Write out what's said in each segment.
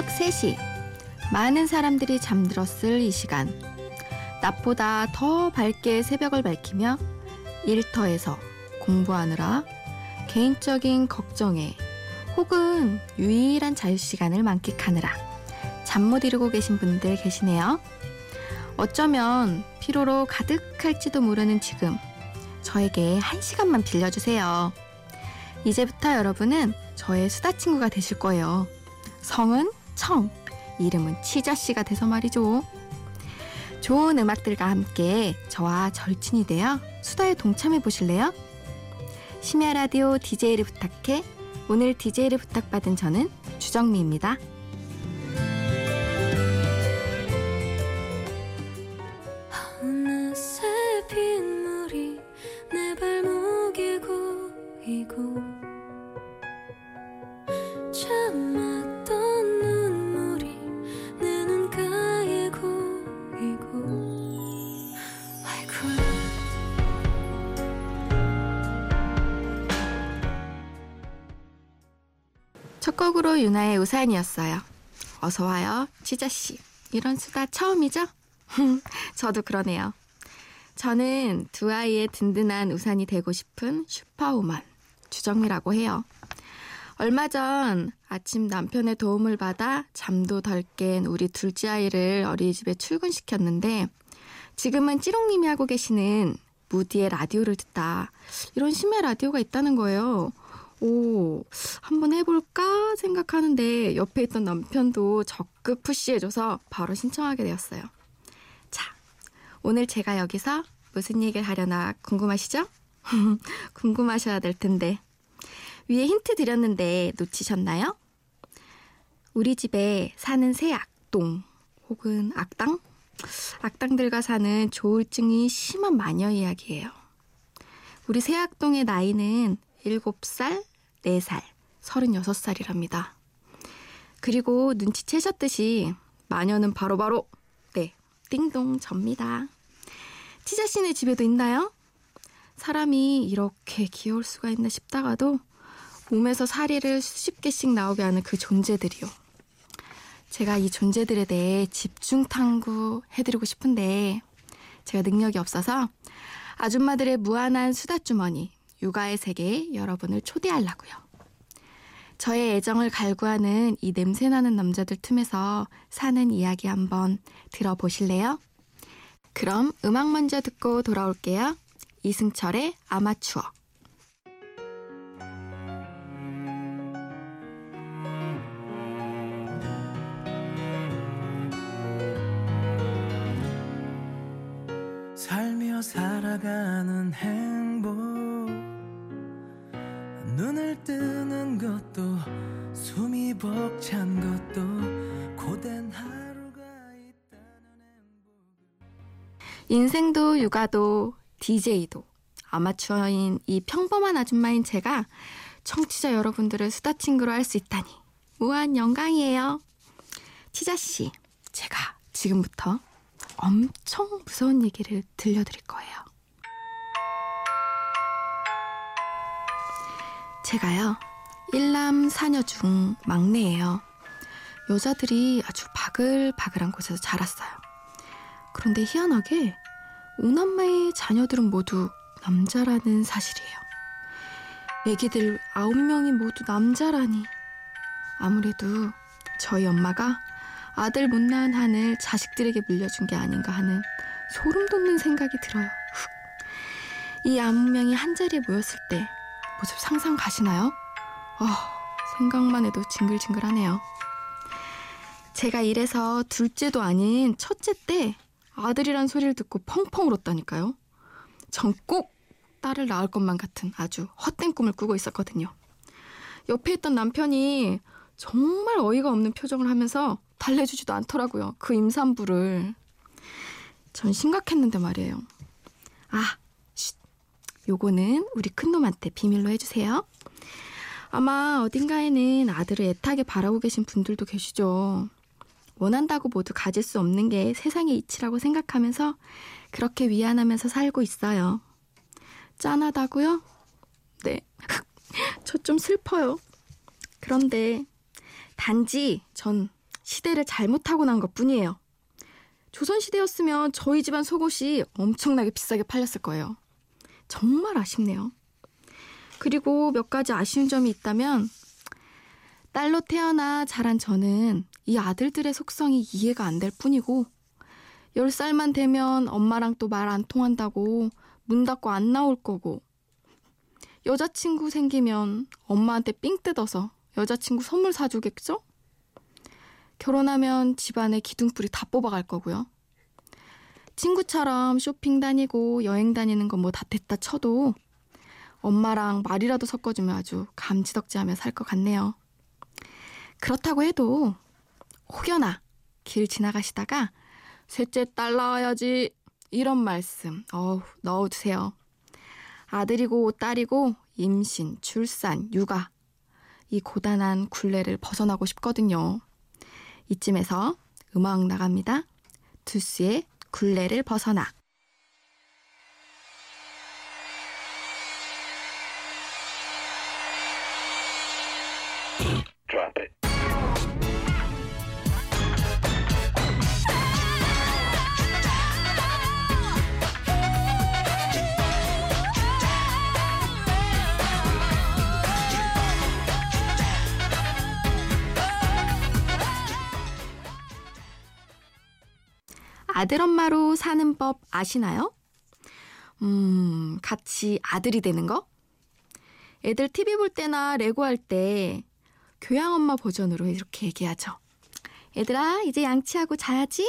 새벽 3시. 많은 사람들이 잠들었을 이 시간. 낮보다 더 밝게 새벽을 밝히며 일터에서 공부하느라 개인적인 걱정에 혹은 유일한 자유시간을 만끽하느라 잠 못 이루고 계신 분들 계시네요. 어쩌면 피로로 가득할지도 모르는 지금 저에게 한 시간만 빌려주세요. 이제부터 여러분은 저의 수다 친구가 되실 거예요. 성은 청, 이름은 치자씨가 돼서 말이죠. 좋은 음악들과 함께 저와 절친이 되어 수다에 동참해 보실래요? 심야 라디오 DJ를 부탁해 오늘 DJ를 부탁받은 저는 주정미입니다. 첫 곡으로 유나의 우산이었어요. 어서 와요, 치자씨. 이런 수다 처음이죠? 저도 그러네요. 저는 두 아이의 든든한 우산이 되고 싶은 슈퍼우먼 주정미라고 해요. 얼마 전 아침 남편의 도움을 받아 잠도 덜 깬 우리 둘째 아이를 어린이집에 출근시켰는데 지금은 찌롱님이 하고 계시는 무디의 라디오를 듣다 이런 심야 라디오가 있다는 거예요. 오, 한번 해볼까 생각하는데 옆에 있던 남편도 적극 푸시해줘서 바로 신청하게 되었어요. 자, 오늘 제가 여기서 무슨 얘기를 하려나 궁금하시죠? 궁금하셔야 될 텐데. 위에 힌트 드렸는데 놓치셨나요? 우리 집에 사는 새 악동 혹은 악당? 악당들과 사는 조울증이 심한 마녀 이야기예요. 우리 새 악동의 나이는 7살, 4살, 36살이랍니다. 그리고 눈치채셨듯이 마녀는 바로 바로 네, 띵동 접니다. 치자 씨네 집에도 있나요? 사람이 이렇게 귀여울 수가 있나 싶다가도 몸에서 사리를 수십 개씩 나오게 하는 그 존재들이요. 제가 이 존재들에 대해 집중 탐구 해드리고 싶은데 제가 능력이 없어서 아줌마들의 무한한 수다주머니 육아의 세계에 여러분을 초대하려고요. 저의 애정을 갈구하는 이 냄새나는 남자들 틈에서 사는 이야기 한번 들어보실래요? 그럼 음악 먼저 듣고 돌아올게요. 이승철의 아마추어. 살며 살아가는 행복 인생도 육아도 DJ도 아마추어인 이 평범한 아줌마인 제가 청취자 여러분들을 수다 친구로 할 수 있다니 무한 영광이에요. 치자 씨, 제가 지금부터 엄청 무서운 얘기를 들려드릴 거예요. 제가요, 일남 사녀 중 막내예요. 여자들이 아주 바글바글한 곳에서 자랐어요. 그런데 희한하게 오남매의 자녀들은 모두 남자라는 사실이에요. 애기들 아홉 명이 모두 남자라니. 아무래도 저희 엄마가 아들 못 낳은 한을 자식들에게 물려준 게 아닌가 하는 소름 돋는 생각이 들어요. 훅. 이 아홉 명이 한 자리에 모였을 때 모습 상상 가시나요? 아, 생각만 해도 징글징글하네요. 제가 이래서 둘째도 아닌 첫째 때 아들이란 소리를 듣고 펑펑 울었다니까요. 전 꼭 딸을 낳을 것만 같은 아주 헛된 꿈을 꾸고 있었거든요. 옆에 있던 남편이 정말 어이가 없는 표정을 하면서 달래주지도 않더라고요. 그 임산부를. 전 심각했는데 말이에요. 아, 쉿. 요거는 우리 큰놈한테 비밀로 해주세요. 아마 어딘가에는 아들을 애타게 바라고 계신 분들도 계시죠. 원한다고 모두 가질 수 없는 게 세상의 이치라고 생각하면서 그렇게 위안하면서 살고 있어요. 짠하다고요? 네. 저 좀 슬퍼요. 그런데 단지 전 시대를 잘못하고 난 것 뿐이에요. 조선시대였으면 저희 집안 속옷이 엄청나게 비싸게 팔렸을 거예요. 정말 아쉽네요. 그리고 몇 가지 아쉬운 점이 있다면 딸로 태어나 자란 저는 이 아들들의 속성이 이해가 안 될 뿐이고 10살만 되면 엄마랑 또 말 안 통한다고 문 닫고 안 나올 거고 여자친구 생기면 엄마한테 삥 뜯어서 여자친구 선물 사주겠죠? 결혼하면 집안에 기둥뿌리 다 뽑아갈 거고요. 친구처럼 쇼핑 다니고 여행 다니는 건 뭐 다 됐다 쳐도 엄마랑 말이라도 섞어주면 아주 감지덕지하며 살 것 같네요. 그렇다고 해도 혹여나 길 지나가시다가 셋째 딸 낳아야지 이런 말씀 어우 넣어주세요. 아들이고 딸이고 임신, 출산, 육아 이 고단한 굴레를 벗어나고 싶거든요. 이쯤에서 음악 나갑니다. 두스의 굴레를 벗어나. 아들 엄마로 사는 법 아시나요? 음, 같이 아들이 되는 거? 애들 TV 볼 때나 레고 할 때 교양 엄마 버전으로 이렇게 얘기하죠. 얘들아, 이제 양치하고 자야지?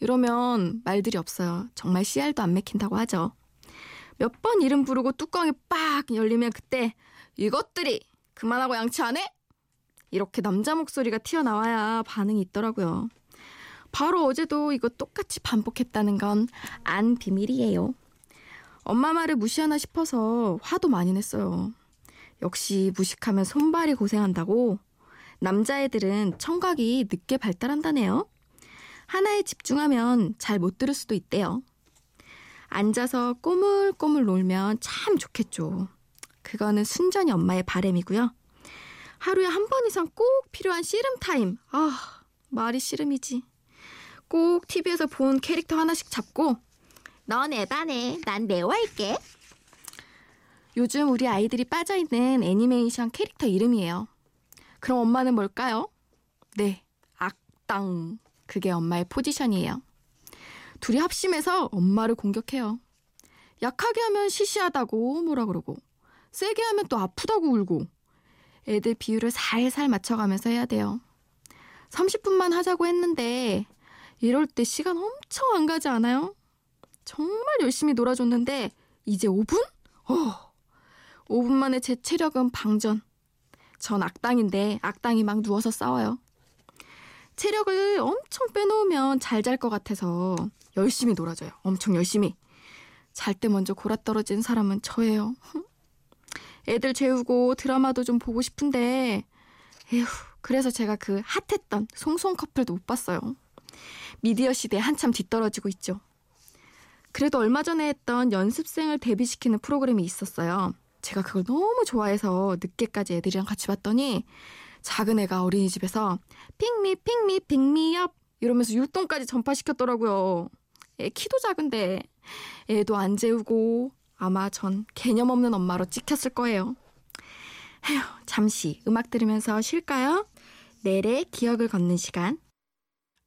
이러면 말들이 없어요. 정말 씨알도 안 맥힌다고 하죠. 몇 번 이름 부르고 뚜껑이 빡 열리면 그때 이것들이 그만하고 양치 안 해? 이렇게 남자 목소리가 튀어나와야 반응이 있더라고요. 바로 어제도 이거 똑같이 반복했다는 건 안 비밀이에요. 엄마 말을 무시하나 싶어서 화도 많이 냈어요. 역시 무식하면 손발이 고생한다고 남자애들은 청각이 늦게 발달한다네요. 하나에 집중하면 잘 못 들을 수도 있대요. 앉아서 꼬물꼬물 놀면 참 좋겠죠. 그거는 순전히 엄마의 바램이고요. 하루에 한 번 이상 꼭 필요한 씨름 타임. 아, 말이 씨름이지. 꼭 TV에서 본 캐릭터 하나씩 잡고 넌 에바네, 난 네오할게. 요즘 우리 아이들이 빠져있는 애니메이션 캐릭터 이름이에요. 그럼 엄마는 뭘까요? 네, 악당. 그게 엄마의 포지션이에요. 둘이 합심해서 엄마를 공격해요. 약하게 하면 시시하다고 뭐라 그러고 세게 하면 또 아프다고 울고 애들 비율을 살살 맞춰가면서 해야 돼요. 30분만 하자고 했는데 이럴 때 시간 엄청 안 가지 않아요? 정말 열심히 놀아줬는데 이제 5분? 어, 5분 만에 제 체력은 방전. 전 악당인데 악당이 막 누워서 싸워요. 체력을 엄청 빼놓으면 잘 잘 것 같아서 열심히 놀아줘요. 엄청 열심히. 잘 때 먼저 골아떨어진 사람은 저예요. 애들 재우고 드라마도 좀 보고 싶은데 에휴 그래서 제가 그 핫했던 송송 커플도 못 봤어요. 미디어 시대에 한참 뒤떨어지고 있죠. 그래도 얼마 전에 했던 연습생을 데뷔시키는 프로그램이 있었어요. 제가 그걸 너무 좋아해서 늦게까지 애들이랑 같이 봤더니 작은 애가 어린이집에서 핑미 핑미 핑미업 이러면서 율동까지 전파시켰더라고요. 애 키도 작은데 애도 안 재우고 아마 전 개념 없는 엄마로 찍혔을 거예요. 에휴, 잠시 음악 들으면서 쉴까요? 내래 기억을 걷는 시간.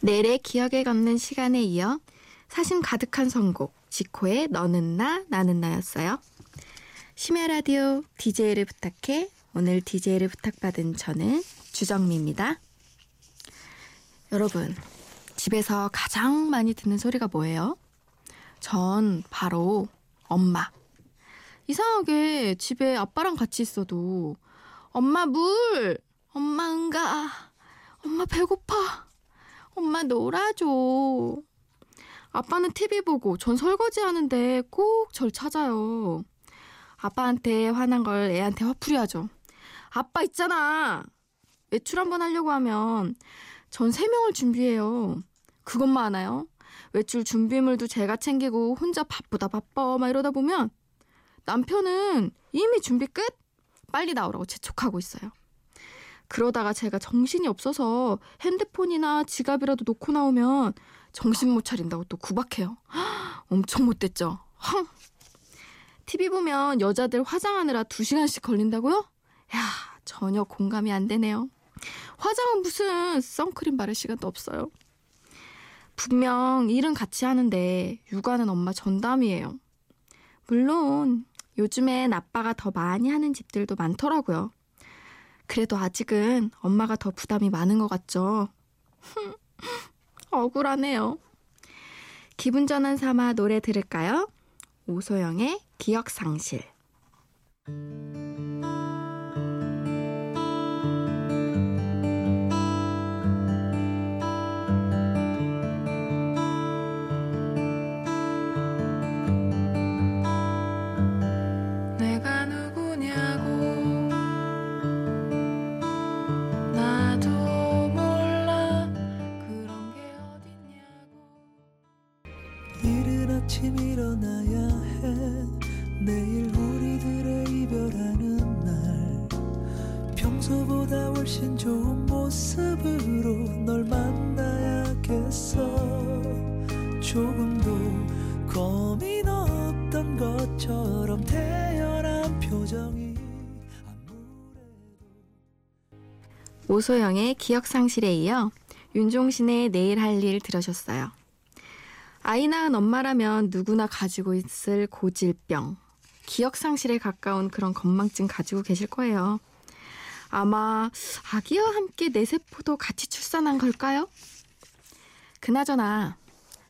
내래 기억에 걷는 시간에 이어 사심 가득한 선곡 지코의 너는 나 나는 나였어요. 심야 라디오 DJ를 부탁해. 오늘 DJ를 부탁받은 저는 주정미입니다. 여러분, 집에서 가장 많이 듣는 소리가 뭐예요? 전 바로 엄마. 이상하게 집에 아빠랑 같이 있어도 엄마 물, 엄마 응가, 엄마 배고파, 엄마 놀아줘. 아빠는 TV 보고 전 설거지 하는데 꼭 절 찾아요. 아빠한테 화난 걸 애한테 화풀이 하죠. 아빠 있잖아. 외출 한번 하려고 하면 전세 명을 준비해요. 그것만 하나요? 외출 준비물도 제가 챙기고 혼자 바쁘다 바빠 막 이러다 보면 남편은 이미 준비 끝? 빨리 나오라고 재촉하고 있어요. 그러다가 제가 정신이 없어서 핸드폰이나 지갑이라도 놓고 나오면 정신 못 차린다고 또 구박해요. 엄청 못됐죠? 헝! TV 보면 여자들 화장하느라 2시간씩 걸린다고요? 야, 전혀 공감이 안 되네요. 화장은 무슨 선크림 바를 시간도 없어요. 분명 일은 같이 하는데 육아는 엄마 전담이에요. 물론 요즘엔 아빠가 더 많이 하는 집들도 많더라고요. 그래도 아직은 엄마가 더 부담이 많은 것 같죠? 억울하네요. 기분 전환 삼아 노래 들을까요? 오소영의 기억상실. 오소영의 기억상실에 이어 윤종신의 내일 할 일 들으셨어요. 아이 낳은 엄마라면 누구나 가지고 있을 고질병, 기억상실에 가까운 그런 건망증 가지고 계실 거예요. 아마 아기와 함께 내 세포도 같이 출산한 걸까요? 그나저나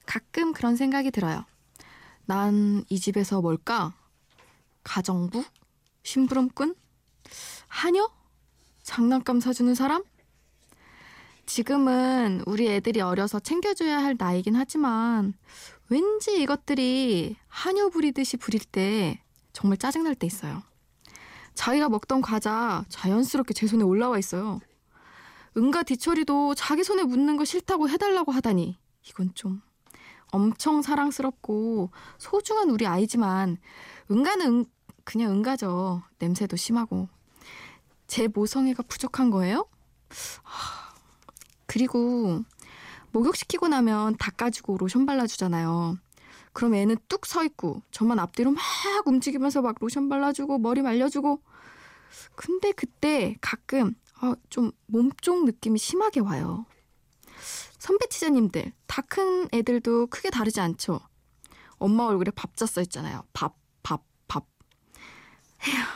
가끔 그런 생각이 들어요. 난 이 집에서 뭘까? 가정부? 심부름꾼? 하녀? 장난감 사주는 사람? 지금은 우리 애들이 어려서 챙겨줘야 할 나이긴 하지만 왠지 이것들이 하녀 부리듯이 부릴 때 정말 짜증날 때 있어요. 자기가 먹던 과자 자연스럽게 제 손에 올라와 있어요. 은가 뒤처리도 자기 손에 묻는 거 싫다고 해달라고 하다니 이건 좀 엄청 사랑스럽고 소중한 우리 아이지만 은가는 은- 그냥 은가죠. 냄새도 심하고 제 모성애가 부족한 거예요? 하, 그리고 목욕시키고 나면 닦아주고 로션 발라주잖아요. 그럼 애는 뚝 서 있고 저만 앞뒤로 막 움직이면서 막 로션 발라주고 머리 말려주고 근데 그때 가끔 아, 좀 몸쪽 느낌이 심하게 와요. 선배 치자님들 다 큰 애들도 크게 다르지 않죠. 엄마 얼굴에 밥자 써 있잖아요. 밥.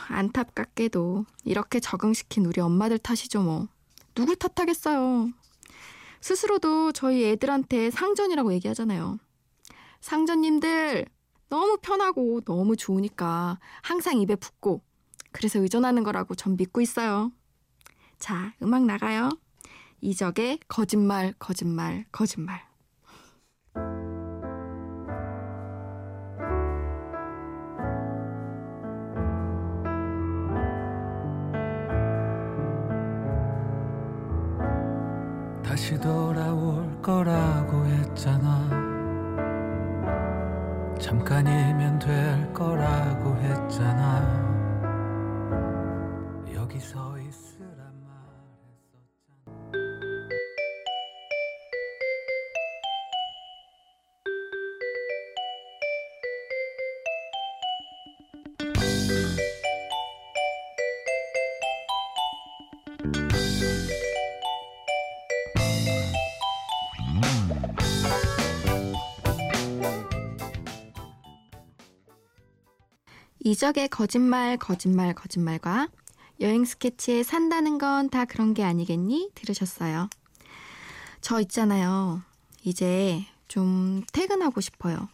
안타깝게도 이렇게 적응시킨 우리 엄마들 탓이죠 뭐. 누굴 탓하겠어요. 스스로도 저희 애들한테 상전이라고 얘기하잖아요. 상전님들 너무 편하고 너무 좋으니까 항상 입에 붙고 그래서 의존하는 거라고 전 믿고 있어요. 자, 음악 나가요. 이적의 거짓말, 거짓말, 거짓말. 다시 돌아올 거라고 했잖아. 잠깐이면 될 거라고 했잖아. 여기 서 이적의 거짓말, 거짓말, 거짓말과 여행 스케치에 산다는 건 다 그런 게 아니겠니? 들으셨어요. 저 있잖아요. 이제 좀 퇴근하고 싶어요.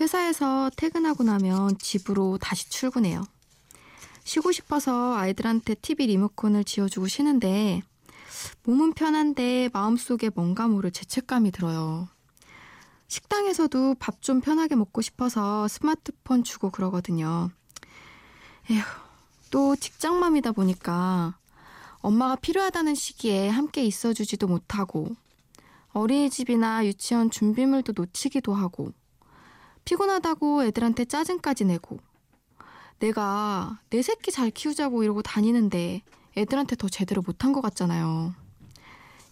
회사에서 퇴근하고 나면 집으로 다시 출근해요. 쉬고 싶어서 아이들한테 TV 리모컨을 지어주고 쉬는데 몸은 편한데 마음속에 뭔가 모를 죄책감이 들어요. 식당에서도 밥 좀 편하게 먹고 싶어서 스마트폰 주고 그러거든요. 에휴, 또 직장맘이다 보니까 엄마가 필요하다는 시기에 함께 있어주지도 못하고 어린이집이나 유치원 준비물도 놓치기도 하고 피곤하다고 애들한테 짜증까지 내고 내가 내 새끼 잘 키우자고 이러고 다니는데 애들한테 더 제대로 못한 것 같잖아요.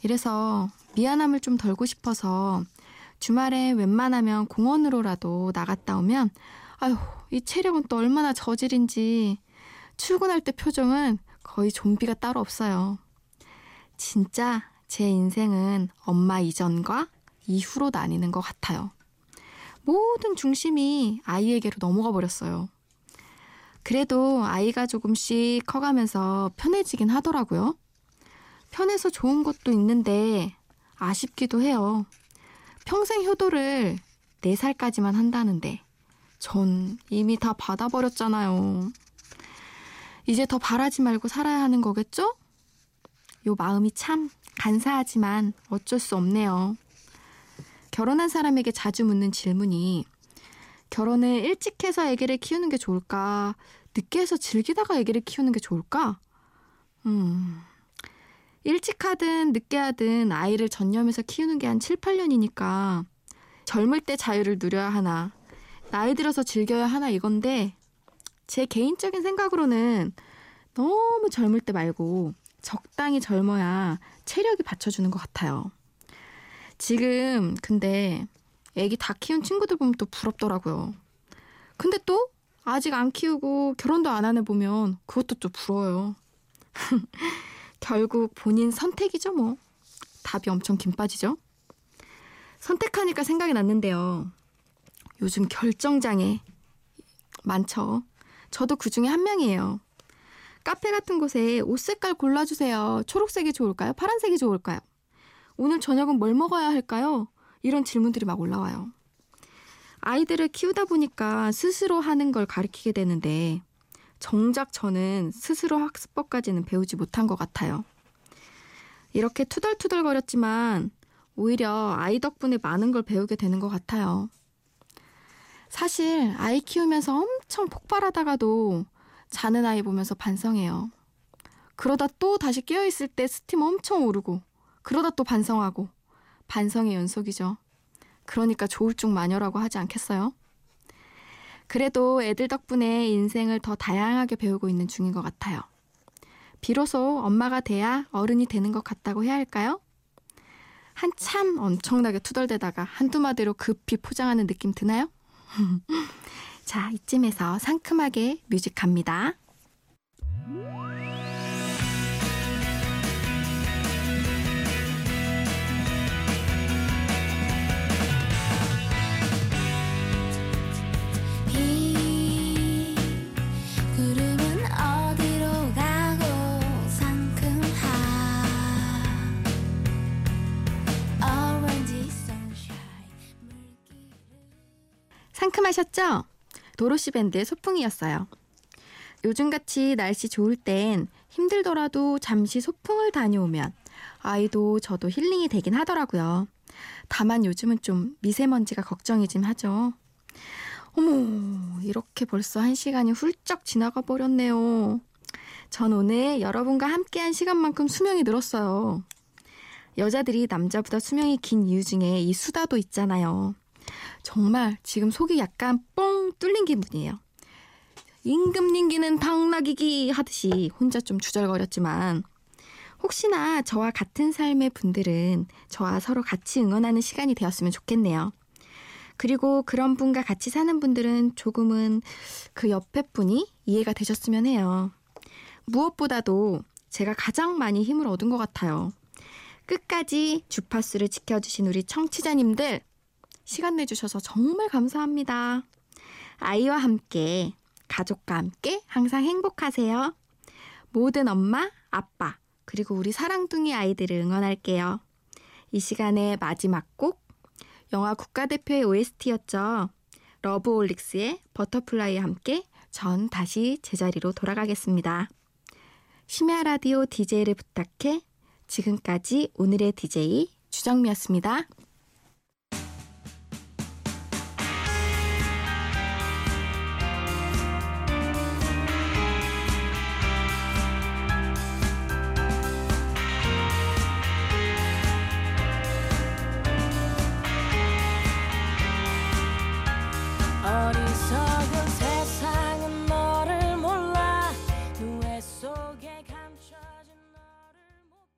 이래서 미안함을 좀 덜고 싶어서 주말에 웬만하면 공원으로라도 나갔다 오면 아휴 이 체력은 또 얼마나 저질인지 출근할 때 표정은 거의 좀비가 따로 없어요. 진짜 제 인생은 엄마 이전과 이후로 나뉘는 것 같아요. 모든 중심이 아이에게로 넘어가 버렸어요. 그래도 아이가 조금씩 커가면서 편해지긴 하더라고요. 편해서 좋은 것도 있는데 아쉽기도 해요. 평생 효도를 4살까지만 한다는데 전 이미 다 받아버렸잖아요. 이제 더 바라지 말고 살아야 하는 거겠죠? 요 마음이 참 간사하지만 어쩔 수 없네요. 결혼한 사람에게 자주 묻는 질문이 결혼을 일찍 해서 아기를 키우는 게 좋을까? 늦게 해서 즐기다가 아기를 키우는 게 좋을까? 음. 일찍 하든 늦게 하든 아이를 전념해서 키우는 게 한 7, 8년이니까 젊을 때 자유를 누려야 하나, 나이 들어서 즐겨야 하나 이건데 제 개인적인 생각으로는 너무 젊을 때 말고 적당히 젊어야 체력이 받쳐주는 것 같아요. 지금 근데 애기 다 키운 친구들 보면 또 부럽더라고요. 근데 또 아직 안 키우고 결혼도 안 하는 보면 그것도 좀 부러워요. 결국 본인 선택이죠, 뭐. 답이 엄청 긴 빠지죠? 선택하니까 생각이 났는데요. 요즘 결정장애 많죠. 저도 그 중에 한 명이에요. 카페 같은 곳에 옷 색깔 골라주세요. 초록색이 좋을까요? 파란색이 좋을까요? 오늘 저녁은 뭘 먹어야 할까요? 이런 질문들이 막 올라와요. 아이들을 키우다 보니까 스스로 하는 걸 가르치게 되는데 정작 저는 스스로 학습법까지는 배우지 못한 것 같아요. 이렇게 투덜투덜거렸지만 오히려 아이 덕분에 많은 걸 배우게 되는 것 같아요. 사실 아이 키우면서 엄청 폭발하다가도 자는 아이 보면서 반성해요. 그러다 또 다시 깨어있을 때 스팀 엄청 오르고 그러다 또 반성하고 반성의 연속이죠. 그러니까 좋을 중 마녀라고 하지 않겠어요? 그래도 애들 덕분에 인생을 더 다양하게 배우고 있는 중인 것 같아요. 비로소 엄마가 돼야 어른이 되는 것 같다고 해야 할까요? 한참 엄청나게 투덜대다가 한두 마디로 급히 포장하는 느낌 드나요? 자, 이쯤에서 상큼하게 뮤직 갑니다. 상큼하셨죠? 도로시 밴드의 소풍이었어요. 요즘같이 날씨 좋을 땐 힘들더라도 잠시 소풍을 다녀오면 아이도 저도 힐링이 되긴 하더라고요. 다만 요즘은 좀 미세먼지가 걱정이긴 하죠. 어머, 이렇게 벌써 한 시간이 훌쩍 지나가 버렸네요. 전 오늘 여러분과 함께한 시간만큼 수명이 늘었어요. 여자들이 남자보다 수명이 긴 이유 중에 이 수다도 있잖아요. 정말 지금 속이 약간 뻥 뚫린 기분이에요. 임금님기는 당나귀기 하듯이 혼자 좀 주절거렸지만 혹시나 저와 같은 삶의 분들은 저와 서로 같이 응원하는 시간이 되었으면 좋겠네요. 그리고 그런 분과 같이 사는 분들은 조금은 그 옆에 분이 이해가 되셨으면 해요. 무엇보다도 제가 가장 많이 힘을 얻은 것 같아요. 끝까지 주파수를 지켜주신 우리 청취자님들 시간 내주셔서 정말 감사합니다. 아이와 함께, 가족과 함께 항상 행복하세요. 모든 엄마, 아빠, 그리고 우리 사랑둥이 아이들을 응원할게요. 이 시간의 마지막 곡 영화 국가대표의 OST였죠. 러브홀릭스의 Butterfly와 함께 전 다시 제자리로 돌아가겠습니다. 심야 라디오 DJ를 부탁해 지금까지 오늘의 DJ 주정미였습니다.